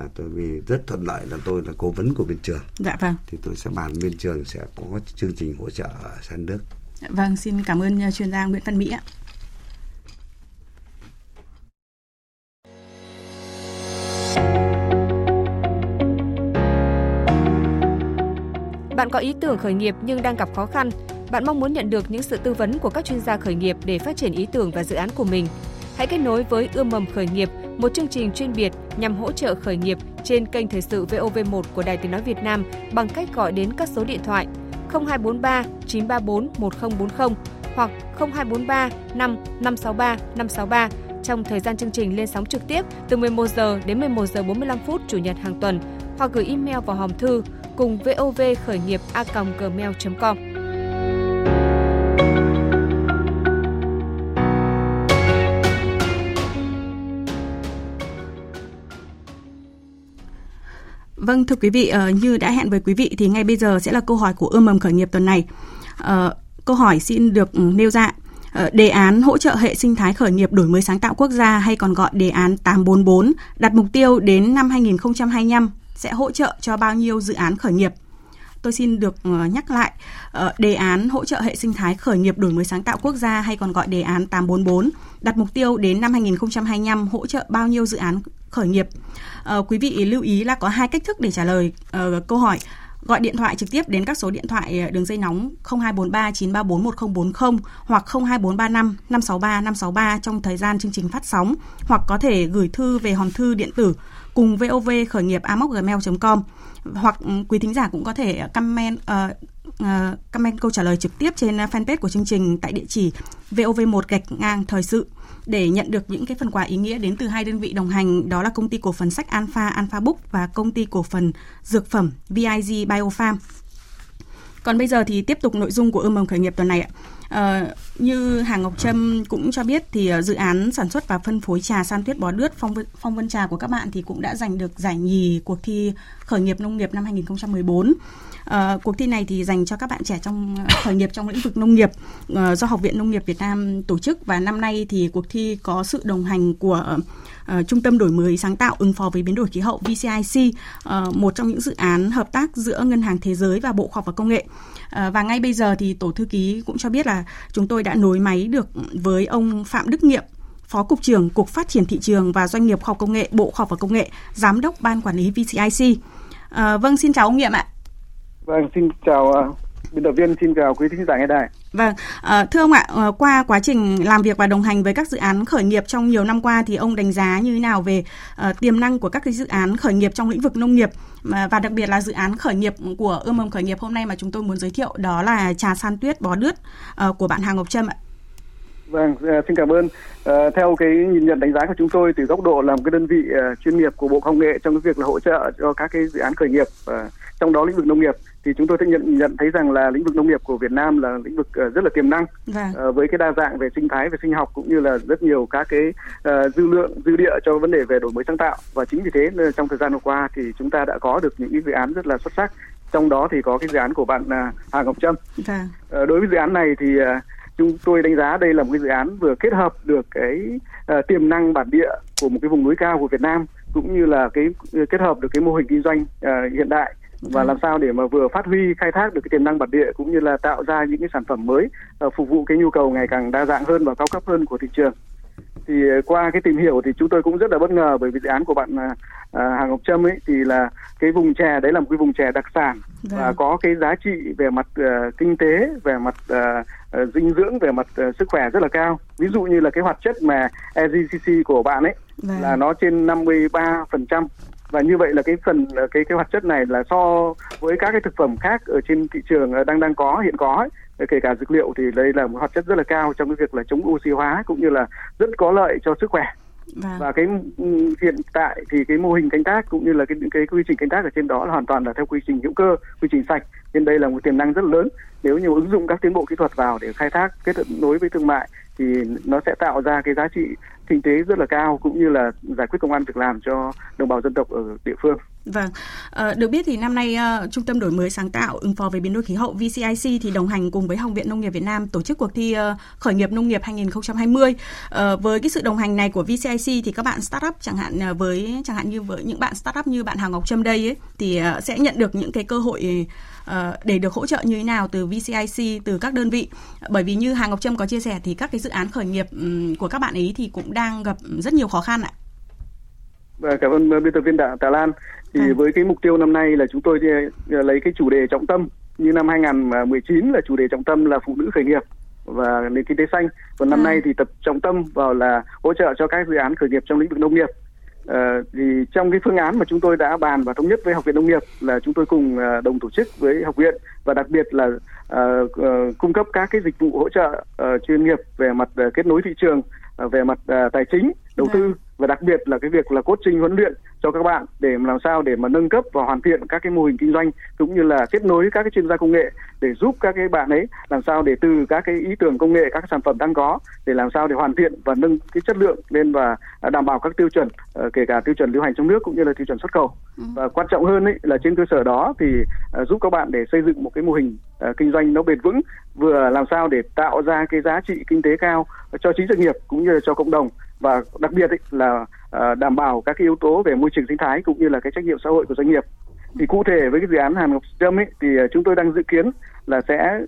S5: à, tôi vì rất thuận lợi là tôi là cố vấn của bên trường
S3: Dạ vâng.
S5: thì tôi sẽ bàn bên trường sẽ có chương trình hỗ trợ ở san nước
S3: Vâng, xin cảm ơn uh, chuyên gia Nguyễn Văn Mỹ ạ.
S6: Bạn có ý tưởng khởi nghiệp nhưng đang gặp khó khăn. Bạn mong muốn nhận được những sự tư vấn của các chuyên gia khởi nghiệp để phát triển ý tưởng và dự án của mình. Hãy kết nối với Ươm mầm khởi nghiệp, một chương trình chuyên biệt nhằm hỗ trợ khởi nghiệp trên kênh thời sự VOV1 của Đài Tiếng nói Việt Nam bằng cách gọi đến các số điện thoại 0243 934 1040 hoặc 0243 5 563 563 trong thời gian chương trình lên sóng trực tiếp từ 11 giờ đến 11 giờ 45 phút chủ nhật hàng tuần hoặc gửi email vào hòm thư cùng vov khởi nghiệp a gmail.com.
S3: Vâng thưa quý vị, ờ, như đã hẹn với quý vị thì ngay bây giờ sẽ là câu hỏi của ươm mầm khởi nghiệp tuần này. Ờ, câu hỏi xin được ừ, nêu ra. Ờ, đề án hỗ trợ hệ sinh thái khởi nghiệp đổi mới sáng tạo quốc gia hay còn gọi đề án 844 đặt mục tiêu đến năm 2025 sẽ hỗ trợ cho bao nhiêu dự án khởi nghiệp? Tôi xin được ờ, nhắc lại, ờ, đề án hỗ trợ hệ sinh thái khởi nghiệp đổi mới sáng tạo quốc gia hay còn gọi đề án 844 đặt mục tiêu đến năm 2025 hỗ trợ bao nhiêu dự án khởi nghiệp? Ờ, quý vị lưu ý là có hai cách thức để trả lời câu hỏi. Gọi điện thoại trực tiếp đến các số điện thoại đường dây nóng 0243 934 1040 hoặc 02435 563 563 trong thời gian chương trình phát sóng hoặc có thể gửi thư về hòm thư điện tử cùng vov khởi nghiệp gmail.com hoặc ừ, quý thính giả cũng có thể ờ, comment uh, uh, comment câu trả lời trực tiếp trên fanpage của chương trình tại địa chỉ vov1 gạch ngang thời sự để nhận được những cái phần quà ý nghĩa đến từ hai đơn vị đồng hành đó là công ty cổ phần sách Alpha Alpha Book và công ty cổ phần dược phẩm VIG Biofarm. Còn bây giờ thì tiếp tục nội dung của ươm mầm khởi nghiệp tuần này ạ. À, như Hàng Ngọc Trâm cũng cho biết thì ờ, dự án sản xuất và phân phối trà san tuyết bó đứt phong vân, phong vân trà của các bạn thì cũng đã giành được giải nhì cuộc thi khởi nghiệp nông nghiệp năm 2014. À, ờ, cuộc thi này thì dành cho các bạn trẻ trong khởi nghiệp trong lĩnh vực nông nghiệp ờ, do Học viện Nông nghiệp Việt Nam tổ chức và năm nay thì cuộc thi có sự đồng hành của Ờ, Trung tâm đổi mới sáng tạo ứng phó với biến đổi khí hậu VCIC, uh, ờ, một trong những dự án hợp tác giữa Ngân hàng Thế giới và Bộ Khoa học và Công nghệ. Uh, và ngay bây giờ thì tổ thư ký cũng cho biết là chúng tôi đã nối máy được với ông Phạm Đức Nghiệm, Phó Cục trưởng Cục Phát triển Thị trường và Doanh nghiệp Khoa học Công nghệ, Bộ Khoa học và Công nghệ, Giám đốc Ban Quản lý VCIC. Ờ, vâng, xin chào ông Nghiệm ạ.
S9: Vâng, xin chào biên tập viên, xin chào quý thính giả nghe đài.
S3: Vâng, à, thưa ông ạ, ờ, qua quá trình làm việc và đồng hành với các dự án khởi nghiệp trong nhiều năm qua thì ông đánh giá như thế nào về à, tiềm năng của các cái dự án khởi nghiệp trong lĩnh vực nông nghiệp mà, và đặc biệt là dự án khởi nghiệp của ươm mầm khởi nghiệp hôm nay mà chúng tôi muốn giới thiệu đó là trà san tuyết bó đứt à, của bạn Hà Ngọc Trâm ạ.
S9: Vâng, uh, xin cảm ơn. Uh, theo cái nhìn nhận đánh giá của chúng tôi từ góc độ làm cái đơn vị uh, chuyên nghiệp của Bộ Công nghệ trong cái việc là hỗ trợ cho các cái dự án khởi nghiệp uh, trong đó lĩnh vực nông nghiệp thì chúng tôi sẽ nhận nhận thấy rằng là lĩnh vực nông nghiệp của Việt Nam là lĩnh vực uh, rất là tiềm năng
S3: Vâng.
S9: uh, với cái đa dạng về sinh thái về sinh học cũng như là rất nhiều các cái uh, dư lượng dư địa cho vấn đề về đổi mới sáng tạo và chính vì thế trong thời gian vừa qua thì chúng ta đã có được những cái dự án rất là xuất sắc trong đó thì có cái dự án của bạn uh, Hà Ngọc Trâm
S3: Vâng.
S9: Ờ, đối với dự án này thì ờ, chúng tôi đánh giá đây là một cái dự án vừa kết hợp được cái ờ, tiềm năng bản địa của một cái vùng núi cao của Việt Nam cũng như là cái ờ, kết hợp được cái mô hình kinh doanh ờ, hiện đại và làm sao để mà vừa phát huy khai thác được cái tiềm năng bản địa cũng như là tạo ra những cái sản phẩm mới ờ, phục vụ cái nhu cầu ngày càng đa dạng hơn và cao cấp hơn của thị trường thì ờ, qua cái tìm hiểu thì chúng tôi cũng rất là bất ngờ bởi vì dự án của bạn à, Hà Ngọc Trâm ấy thì là cái vùng chè đấy là một cái vùng chè đặc sản
S3: Vâng.
S9: và có cái giá trị về mặt ờ, kinh tế, về mặt ờ, dinh dưỡng, về mặt ờ, sức khỏe rất là cao. Ví dụ như là cái hoạt chất mà EGCC của bạn ấy
S3: Vâng.
S9: là nó trên 53% và như vậy là cái phần cái cái hoạt chất này là so với các cái thực phẩm khác ở trên thị trường đang đang có hiện có ấy, kể cả dược liệu thì đây là một hoạt chất rất là cao trong cái việc là chống oxy hóa cũng như là rất có lợi cho sức khỏe.
S3: Vâng.
S9: và cái ừ, hiện tại thì cái mô hình canh tác cũng như là cái cái quy trình canh tác ở trên đó là hoàn toàn là theo quy trình hữu cơ quy trình sạch. Nên đây là một tiềm năng rất lớn. Nếu như ứng dụng các tiến bộ kỹ thuật vào để khai thác kết nối với thương mại thì nó sẽ tạo ra cái giá trị kinh tế rất là cao cũng như là giải quyết công an việc làm cho đồng bào dân tộc ở địa phương
S3: Vâng, à, được biết thì năm nay ờ, Trung tâm đổi mới sáng tạo ứng phó với biến đổi khí hậu VCIC thì đồng hành cùng với Học viện Nông nghiệp Việt Nam tổ chức cuộc thi ờ, khởi nghiệp nông nghiệp 2020. Với cái sự đồng hành này của VCIC thì các bạn startup chẳng hạn với chẳng hạn như với những bạn startup như bạn Hà Ngọc Trâm đây ấy, thì sẽ nhận được những cái cơ hội để được hỗ trợ như thế nào từ VCIC từ các đơn vị. Bởi vì như Hà Ngọc Trâm có chia sẻ thì các cái dự án khởi nghiệp của các bạn ấy thì cũng đang gặp rất nhiều khó khăn ạ.
S9: Vâng cảm ơn biên tập viên Tạ, Tà Lan thì à. với cái mục tiêu năm nay là chúng tôi ờ, lấy cái chủ đề trọng tâm như năm 2019 là chủ đề trọng tâm là phụ nữ khởi nghiệp và nền kinh tế xanh còn năm à. nay thì tập trọng tâm vào là hỗ trợ cho các dự án khởi nghiệp trong lĩnh vực nông nghiệp Uh, thì trong cái phương án mà chúng tôi đã bàn và thống nhất với học viện nông nghiệp là chúng tôi cùng uh, đồng tổ chức với học viện và đặc biệt là uh, uh, cung cấp các cái dịch vụ hỗ trợ uh, chuyên nghiệp về mặt uh, kết nối thị trường uh, về mặt uh, tài chính đầu à. tư và đặc biệt là cái việc là coaching huấn luyện cho các bạn để làm sao để mà nâng cấp và hoàn thiện các cái mô hình kinh doanh cũng như là kết nối các cái chuyên gia công nghệ để giúp các cái bạn ấy làm sao để từ các cái ý tưởng công nghệ các sản phẩm đang có để làm sao để hoàn thiện và nâng cái chất lượng lên và đảm bảo các tiêu chuẩn ờ, kể cả tiêu chuẩn lưu hành trong nước cũng như là tiêu chuẩn xuất khẩu ừ. và quan trọng hơn ấy là trên cơ sở đó thì ờ, giúp các bạn để xây dựng một cái mô hình ờ, kinh doanh nó bền vững vừa làm sao để tạo ra cái giá trị kinh tế cao cho chính doanh nghiệp cũng như là cho cộng đồng và đặc biệt ấy là uh, đảm bảo các cái yếu tố về môi trường sinh thái cũng như là cái trách nhiệm xã hội của doanh nghiệp. Thì cụ thể với cái dự án Hàn Ngọc Trâm ấy thì uh, chúng tôi đang dự kiến là sẽ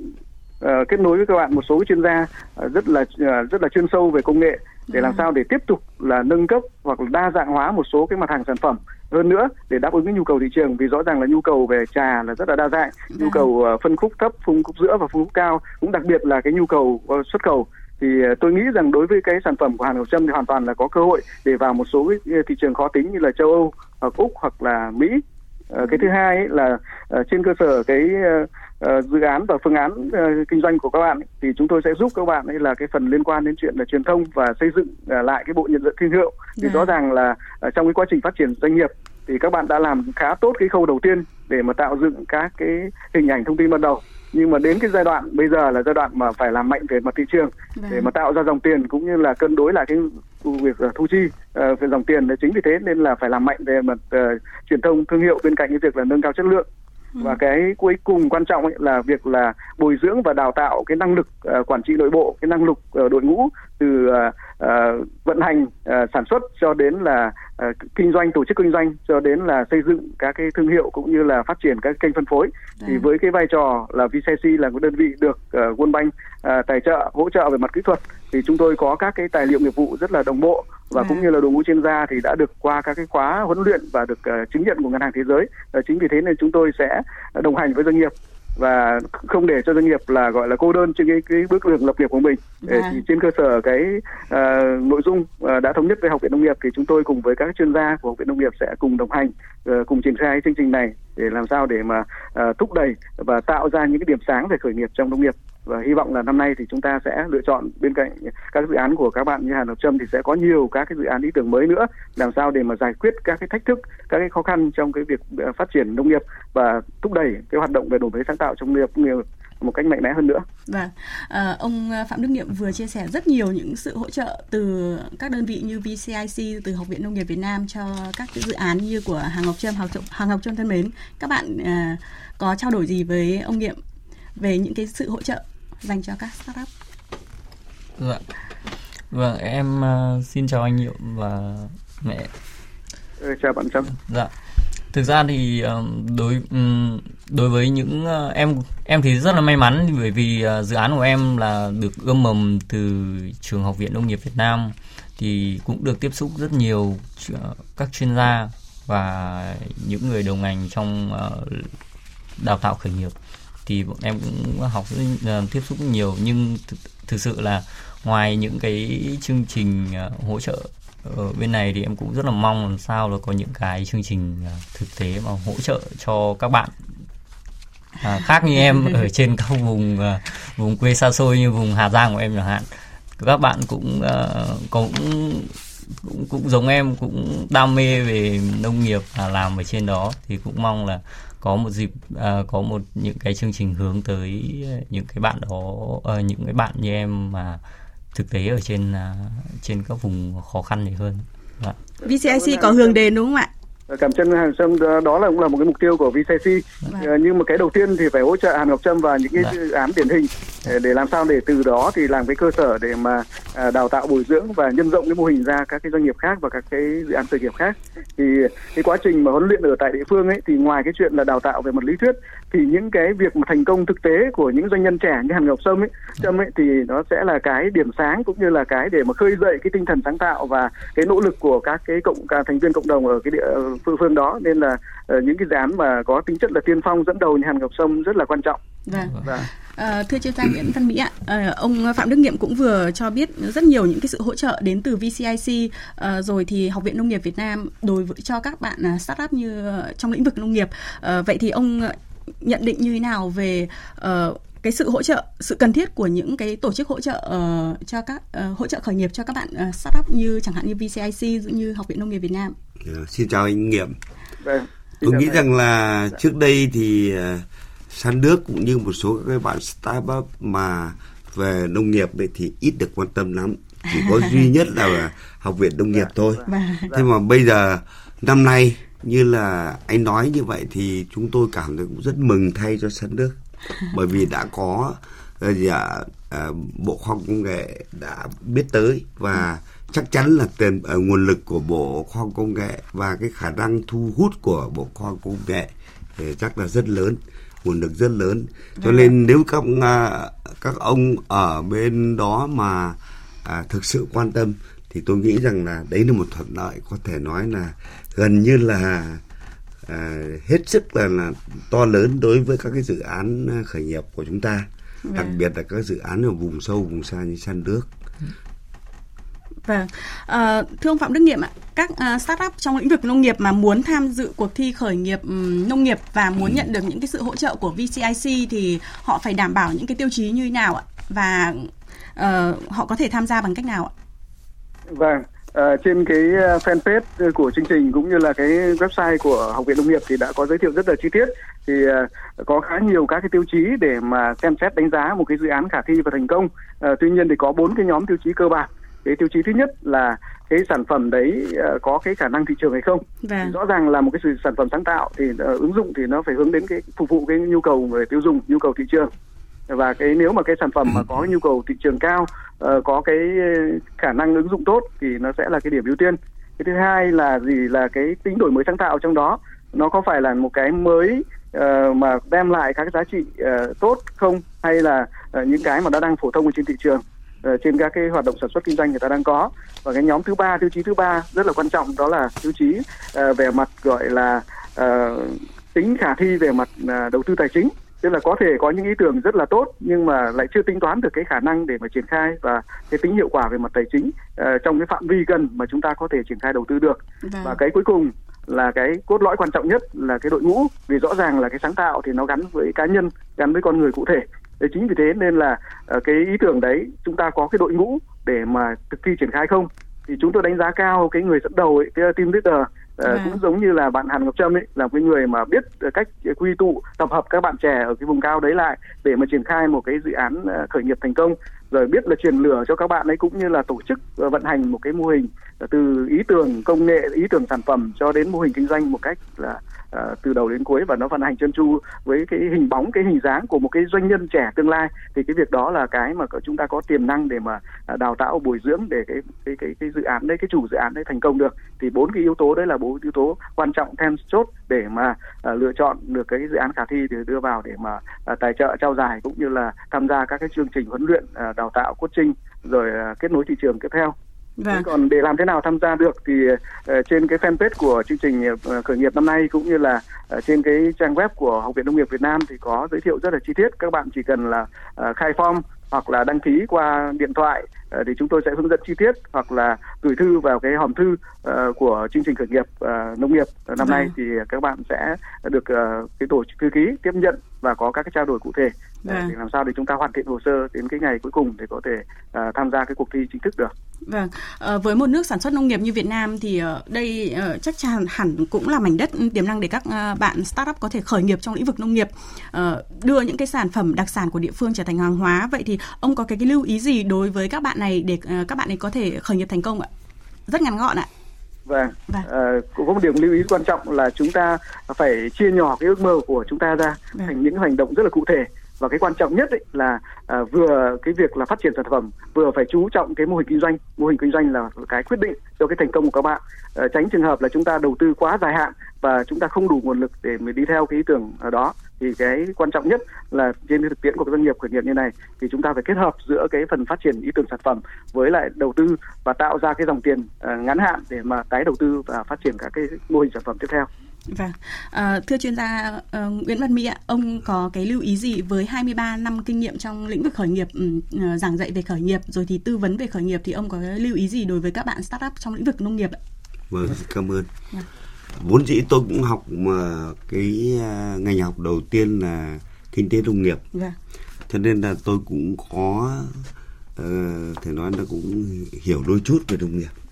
S9: uh, kết nối với các bạn một số chuyên gia uh, rất là uh, rất là chuyên sâu về công nghệ để làm ừ. sao để tiếp tục là nâng cấp hoặc là đa dạng hóa một số cái mặt hàng sản phẩm. Hơn nữa để đáp ứng cái nhu cầu thị trường vì rõ ràng là nhu cầu về trà là rất là đa dạng nhu cầu phân khúc thấp phân khúc giữa và phân khúc cao cũng đặc biệt là cái nhu cầu xuất khẩu thì ờ, tôi nghĩ rằng đối với cái sản phẩm của Hàn Ngọc Trâm thì hoàn toàn là có cơ hội để vào một số cái thị trường khó tính như là châu Âu hoặc Úc hoặc là Mỹ ờ, cái thứ hai ấy là trên cơ sở cái dự án và phương án kinh doanh của các bạn ấy, thì chúng tôi sẽ giúp các bạn ấy là cái phần liên quan đến chuyện là truyền thông và xây dựng lại cái bộ nhận diện thương hiệu thì. Dạ. rõ ràng là trong cái quá trình phát triển doanh nghiệp thì các bạn đã làm khá tốt cái khâu đầu tiên để mà tạo dựng các cái hình ảnh thông tin ban đầu nhưng mà đến cái giai đoạn bây giờ là giai đoạn mà phải làm mạnh về mặt thị trường vâng. để mà tạo ra dòng tiền cũng như là cân đối lại cái việc uh, thu chi uh, về dòng tiền chính vì thế nên là phải làm mạnh về mặt uh, truyền thông thương hiệu bên cạnh cái việc là nâng cao chất lượng và ừ. cái cuối cùng quan trọng ấy là việc là bồi dưỡng và đào tạo cái năng lực uh, quản trị nội bộ cái năng lực uh, đội ngũ từ uh, uh, vận hành uh, sản xuất cho đến là uh, kinh doanh tổ chức kinh doanh cho đến là xây dựng các cái thương hiệu cũng như là phát triển các kênh phân phối Đấy. thì với cái vai trò là VCC là một đơn vị được uh, World Bank uh, tài trợ hỗ trợ về mặt kỹ thuật thì chúng tôi có các cái tài liệu nghiệp vụ rất là đồng bộ và à. cũng như là đội ngũ chuyên gia thì đã được qua các cái khóa huấn luyện và được uh, chứng nhận của ngân hàng thế giới uh, chính vì thế nên chúng tôi sẽ đồng hành với doanh nghiệp và không để cho doanh nghiệp là gọi là cô đơn trên cái cái bước đường lập nghiệp của mình để à. thì trên cơ sở cái uh, nội dung uh, đã thống nhất với học viện nông nghiệp thì chúng tôi cùng với các chuyên gia của học viện nông nghiệp sẽ cùng đồng hành uh, cùng triển khai chương trình này để làm sao để mà uh, thúc đẩy và tạo ra những cái điểm sáng về khởi nghiệp trong nông nghiệp và hy vọng là năm nay thì chúng ta sẽ lựa chọn bên cạnh các dự án của các bạn như Hà Ngọc Trâm thì sẽ có nhiều các cái dự án ý tưởng mới nữa làm sao để mà giải quyết các cái thách thức các cái khó khăn trong cái việc ờ, phát triển nông nghiệp và thúc đẩy cái hoạt động về đổi mới sáng tạo trong nông nghiệp một cách mạnh mẽ hơn nữa.
S3: Vâng, à, ông Phạm Đức Niệm vừa chia sẻ rất nhiều những sự hỗ trợ từ các đơn vị như VCIC, từ Học viện Nông nghiệp Việt Nam cho các cái dự án như của Hàng Ngọc Trâm, Hàng Ngọc Trâm thân mến. Các bạn à, có trao đổi gì với ông Niệm về những cái sự hỗ trợ dành cho các startup.
S4: Dạ. Vâng, em uh, xin chào anh Nhiệm và mẹ.
S9: Ừ, chào bạn Trâm.
S4: Dạ. Thực ra thì uh, đối um, đối với những uh, em em thì rất là may mắn bởi vì uh, dự án của em là được ươm mầm từ trường Học viện Nông nghiệp Việt Nam thì cũng được tiếp xúc rất nhiều các chuyên gia và những người đầu ngành trong uh, đào tạo khởi nghiệp thì bọn em cũng học tiếp xúc nhiều. Nhưng th- thực sự là ngoài những cái chương trình uh, hỗ trợ ở bên này thì em cũng rất là mong làm sao là có những cái chương trình uh, thực tế mà hỗ trợ cho các bạn à, khác như em ở trên các vùng uh, vùng quê xa xôi như vùng Hà Giang của em chẳng hạn. Các bạn cũng uh, cũng cũng cũng giống em cũng đam mê về nông nghiệp và làm ở trên đó. Thì cũng mong là có một dịp uh, có một những cái chương trình hướng tới à, những cái bạn đó uh, những cái bạn như em mà thực tế ở trên uh, trên các vùng khó khăn này hơn.
S3: Vâng dạ. VCIC có hướng đến đúng không ạ?
S9: Cảm chân Hàn Sâm đó là cũng là một cái mục tiêu của VCC vâng. nhưng mà cái đầu tiên thì phải hỗ trợ Hàn Ngọc Trâm và những cái dự án điển hình để làm sao để từ đó thì làm cái cơ sở để mà đào tạo bồi dưỡng và nhân rộng cái mô hình ra các cái doanh nghiệp khác và các cái dự án khởi nghiệp khác. Thì cái quá trình mà huấn luyện ở tại địa phương ấy thì ngoài cái chuyện là đào tạo về mặt lý thuyết thì những cái việc mà thành công thực tế của những doanh nhân trẻ như Hàn Ngọc Sâm ấy, Trâm ấy thì nó sẽ là cái điểm sáng cũng như là cái để mà khơi dậy cái tinh thần sáng tạo và cái nỗ lực của các cái cộng cả thành viên cộng đồng ở cái địa phương phương đó nên là uh, những cái dự án mà có tính chất là tiên phong dẫn đầu như Hàn Ngọc Sâm rất là quan trọng.
S3: Vâng. À, thưa chuyên gia Nguyễn Văn Mỹ ạ, à, ông Phạm Đức Nghiệm cũng vừa cho biết rất nhiều những cái sự hỗ trợ đến từ VCIC à, rồi thì Học viện Nông nghiệp Việt Nam đối với cho các bạn startup như trong lĩnh vực nông nghiệp. À, vậy thì ông nhận định như thế nào về uh, cái sự hỗ trợ sự cần thiết của những cái tổ chức hỗ trợ uh, cho các uh, hỗ trợ khởi nghiệp cho các bạn uh, startup như chẳng hạn như VCIC như Học viện Nông nghiệp Việt Nam.
S5: Yeah, xin chào anh Nghiệm. Vâng. Tôi nghĩ rằng là trước đây thì uh, San Đức cũng như một số các bạn startup mà về nông nghiệp ấy thì ít được quan tâm lắm chỉ có duy nhất là học viện nông nghiệp thôi vâng. thế mà bây giờ năm nay như là anh nói như vậy thì chúng tôi cảm thấy cũng rất mừng thay cho sân nước bởi vì đã có gì à, bộ khoa học công nghệ đã biết tới và chắc chắn là tiền ờ, nguồn lực của bộ khoa học công nghệ và cái khả năng thu hút của bộ khoa học công nghệ thì chắc là rất lớn nguồn lực rất lớn. Cho vâng nên nếu các các ông ở bên đó mà à, thực sự quan tâm thì tôi nghĩ rằng là đấy là một thuận lợi có thể nói là gần như là à, hết sức là, là to lớn đối với các cái dự án khởi nghiệp của chúng ta vâng. đặc biệt là các dự án ở vùng sâu vùng xa như săn nước
S3: Vâng, à, thưa ông Phạm Đức Nghiệm ạ, các uh, startup trong lĩnh vực nông nghiệp mà muốn tham dự cuộc thi khởi nghiệp um, nông nghiệp và muốn ừ. nhận được những cái sự hỗ trợ của VCIC thì họ phải đảm bảo những cái tiêu chí như thế nào ạ? Và uh, họ có thể tham gia bằng cách nào ạ?
S9: Vâng, Uh, trên cái fanpage của chương trình cũng như là cái website của Học viện Nông nghiệp thì đã có giới thiệu rất là chi tiết thì uh, có khá nhiều các cái tiêu chí để mà xem xét đánh giá một cái dự án khả thi và thành công. Uh, tuy nhiên thì có bốn cái nhóm tiêu chí cơ bản cái tiêu chí thứ nhất là cái sản phẩm đấy uh, có cái khả năng thị trường hay không vâng. rõ ràng là một cái sản phẩm sáng tạo thì uh, ứng dụng thì nó phải hướng đến cái phục vụ cái nhu cầu người tiêu dùng nhu cầu thị trường và cái nếu mà cái sản phẩm mà có nhu cầu thị trường cao uh, có cái khả năng ứng dụng tốt thì nó sẽ là cái điểm ưu tiên. Cái thứ hai là gì? Là cái tính đổi mới sáng tạo trong đó nó có phải là một cái mới uh, mà đem lại các giá trị uh, tốt không? Hay là uh, những cái mà đã đang phổ thông ở trên thị trường uh, trên các cái hoạt động sản xuất kinh doanh người ta đang có? Và cái nhóm thứ ba tiêu chí thứ ba rất là quan trọng đó là tiêu chí uh, về mặt gọi là uh, tính khả thi về mặt uh, đầu tư tài chính tức là có thể có những ý tưởng rất là tốt nhưng mà lại chưa tính toán được cái khả năng để mà triển khai và cái tính hiệu quả về mặt tài chính uh, trong cái phạm vi gần mà chúng ta có thể triển khai đầu tư được. Vâng. và cái cuối cùng là cái cốt lõi quan trọng nhất là cái đội ngũ vì rõ ràng là cái sáng tạo thì nó gắn với cá nhân gắn với con người cụ thể. Thế chính vì thế nên là uh, cái ý tưởng đấy chúng ta có cái đội ngũ để mà thực thi triển khai không? Thì chúng tôi đánh giá cao cái người dẫn đầu ấy, cái team leader à. cũng giống như là bạn Hàn Ngọc Trâm ấy là cái người mà biết cách quy tụ tập hợp các bạn trẻ ở cái vùng cao đấy lại để mà triển khai một cái dự án khởi nghiệp thành công rồi biết là truyền lửa cho các bạn ấy cũng như là tổ chức ờ, vận hành một cái mô hình ờ, từ ý tưởng công nghệ ý tưởng sản phẩm cho đến mô hình kinh doanh một cách là uh, từ đầu đến cuối và nó vận hành chân chu với cái hình bóng cái hình dáng của một cái doanh nhân trẻ tương lai. Thì cái việc đó là cái mà chúng ta có tiềm năng để mà đào tạo bồi dưỡng để cái cái cái cái dự án đấy cái chủ dự án đấy thành công được. Thì bốn cái yếu tố đấy là bốn yếu tố quan trọng then chốt để mà uh, lựa chọn được cái dự án khả thi để đưa vào để mà uh, tài trợ trao giải cũng như là tham gia các cái chương trình huấn luyện uh, đào tạo coaching rồi uh, kết nối thị trường tiếp theo Vâng. còn để làm thế nào tham gia được thì uh, trên cái fanpage của chương trình uh, khởi nghiệp năm nay cũng như là uh, trên cái trang web của Học viện Nông nghiệp Việt Nam thì có giới thiệu rất là chi tiết. Các bạn chỉ cần là uh, khai form hoặc là đăng ký qua điện thoại uh, thì chúng tôi sẽ hướng dẫn chi tiết hoặc là gửi thư vào cái hòm thư uh, của chương trình khởi nghiệp uh, nông nghiệp năm vâng. nay thì các bạn sẽ được uh, cái tổ thư ký tiếp nhận và có các cái trao đổi cụ thể vâng. để làm sao để chúng ta hoàn thiện hồ sơ đến cái ngày cuối cùng để có thể uh, tham gia cái cuộc thi chính thức được.
S3: Vâng, à, với một nước sản xuất nông nghiệp như Việt Nam thì uh, đây uh, chắc chắn hẳn cũng là mảnh đất tiềm năng để các bạn startup có thể khởi nghiệp trong lĩnh vực nông nghiệp, uh, đưa những cái sản phẩm đặc sản của địa phương trở thành hàng hóa. Vậy thì ông có cái, cái lưu ý gì đối với các bạn này để các bạn ấy có thể khởi nghiệp thành công ạ? Rất ngắn gọn ạ.
S9: Vâng, vâng. À, cũng có một điểm lưu ý quan trọng là chúng ta phải chia nhỏ cái ước mơ của chúng ta ra vâng. thành những hành động rất là cụ thể và cái quan trọng nhất ấy là à, vừa cái việc là phát triển sản phẩm vừa phải chú trọng cái mô hình kinh doanh. Mô hình kinh doanh là cái quyết định cho cái thành công của các bạn. À, tránh trường hợp là chúng ta đầu tư quá dài hạn và chúng ta không đủ nguồn lực để mình đi theo cái ý tưởng đó. Thì cái quan trọng nhất là trên thực tiễn của doanh nghiệp khởi nghiệp như này thì chúng ta phải kết hợp giữa cái phần phát triển ý tưởng sản phẩm với lại đầu tư và tạo ra cái dòng tiền ờ, ngắn hạn để mà tái đầu tư và phát triển các cái mô hình sản phẩm tiếp theo.
S3: Vâng, à, thưa chuyên gia uh, Nguyễn Văn Mỹ ạ, ông có cái lưu ý gì với 23 năm kinh nghiệm trong lĩnh vực khởi nghiệp, uh, giảng dạy về khởi nghiệp rồi thì tư vấn về khởi nghiệp thì ông có lưu ý gì đối với các bạn startup trong lĩnh vực nông nghiệp ạ?
S5: Vâng, cảm ơn. Vâng vốn dĩ tôi cũng học mà cái ngành học đầu tiên là kinh tế nông nghiệp. Dạ. cho nên là tôi cũng có uh, thể nói là cũng hiểu đôi chút về nông nghiệp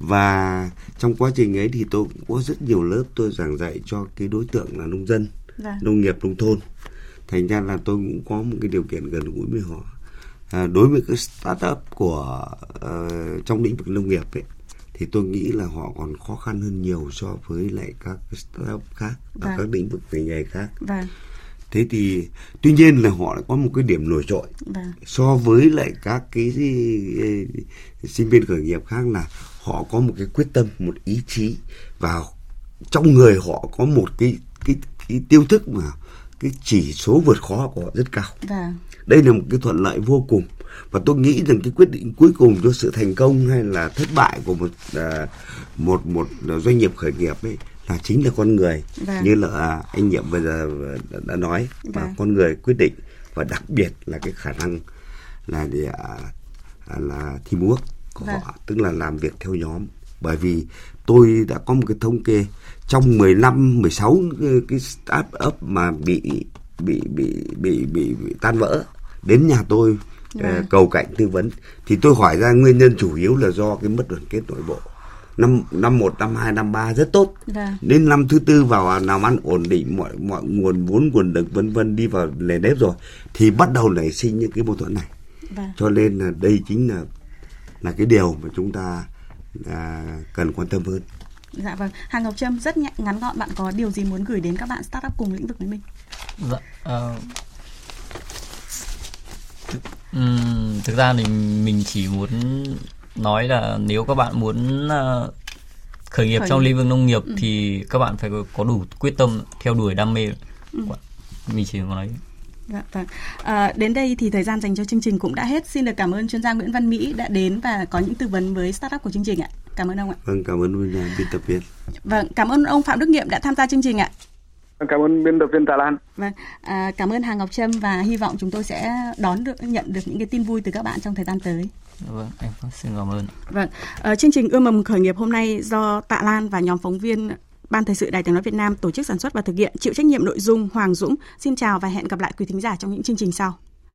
S5: và trong quá trình ấy thì tôi cũng có rất nhiều lớp tôi giảng dạy cho cái đối tượng là nông dân yeah. Dạ. nông nghiệp nông thôn thành ra là tôi cũng có một cái điều kiện gần gũi với họ à, đối với cái startup của uh, trong lĩnh vực nông nghiệp ấy thì tôi nghĩ là họ còn khó khăn hơn nhiều so với lại các startup khác vâng. ở các lĩnh vực ngành nghề khác. Vâng. Thế thì tuy nhiên là họ lại có một cái điểm nổi trội vâng. so với lại các cái, cái, cái sinh viên khởi nghiệp khác là họ có một cái quyết tâm, một ý chí và trong người họ có một cái cái cái tiêu thức mà cái chỉ số vượt khó của họ rất cao. Vâng. Đây là một cái thuận lợi vô cùng và tôi nghĩ rằng cái quyết định cuối cùng cho sự thành công hay là thất bại của một uh, một một doanh nghiệp khởi nghiệp ấy là chính là con người vâng. như là à, anh nhiệm bây giờ đã nói vâng. và con người quyết định và đặc biệt là cái khả năng là để à, là teamwork của vâng. họ tức là làm việc theo nhóm bởi vì tôi đã có một cái thống kê trong 15 16 cái start up mà bị bị bị bị bị, bị tan vỡ đến nhà tôi à. cầu cạnh tư vấn thì tôi hỏi ra nguyên nhân chủ yếu là do cái mất đoàn kết nội bộ năm năm một năm hai năm ba rất tốt vâng. đến năm thứ tư vào làm ăn ổn định mọi mọi nguồn vốn nguồn lực vân vân đi vào lề nếp rồi thì bắt đầu nảy sinh những cái mâu thuẫn này vâng. cho nên là đây chính là là cái điều mà chúng ta à, cần quan tâm hơn
S3: Dạ vâng, Hàng Ngọc Trâm rất ngắn gọn bạn có điều gì muốn gửi đến các bạn startup cùng lĩnh vực với mình?
S4: Dạ, uh, Uhm, thực ra thì mình chỉ muốn nói là nếu các bạn muốn uh, khởi nghiệp khởi trong lĩnh vực nông nghiệp ừ. thì các bạn phải có đủ quyết tâm theo đuổi đam mê. Ừ. Mình chỉ nói
S3: Dạ, vâng. À, đến đây thì thời gian dành cho chương trình cũng đã hết. Xin được cảm ơn chuyên gia Nguyễn Văn Mỹ đã đến và có những tư vấn với startup của chương trình ạ. Cảm ơn ông ạ.
S5: Vâng, cảm ơn biên tập viên.
S3: Vâng, cảm ơn ông Phạm Đức Nghiệm đã tham gia chương trình ạ.
S9: Cảm ơn biên tập viên Tạ Lan.
S3: Vâng, à, cảm ơn Hà Ngọc Trâm và hy vọng chúng tôi sẽ đón được nhận được những cái tin vui từ các bạn trong thời gian tới.
S4: Vâng, em xin cảm ơn.
S3: Vâng, à, chương trình ươm mầm khởi nghiệp hôm nay do Tạ Lan và nhóm phóng viên Ban Thời sự Đài Tiếng nói Việt Nam tổ chức sản xuất và thực hiện, chịu trách nhiệm nội dung Hoàng Dũng. Xin chào và hẹn gặp lại quý thính giả trong những chương trình sau.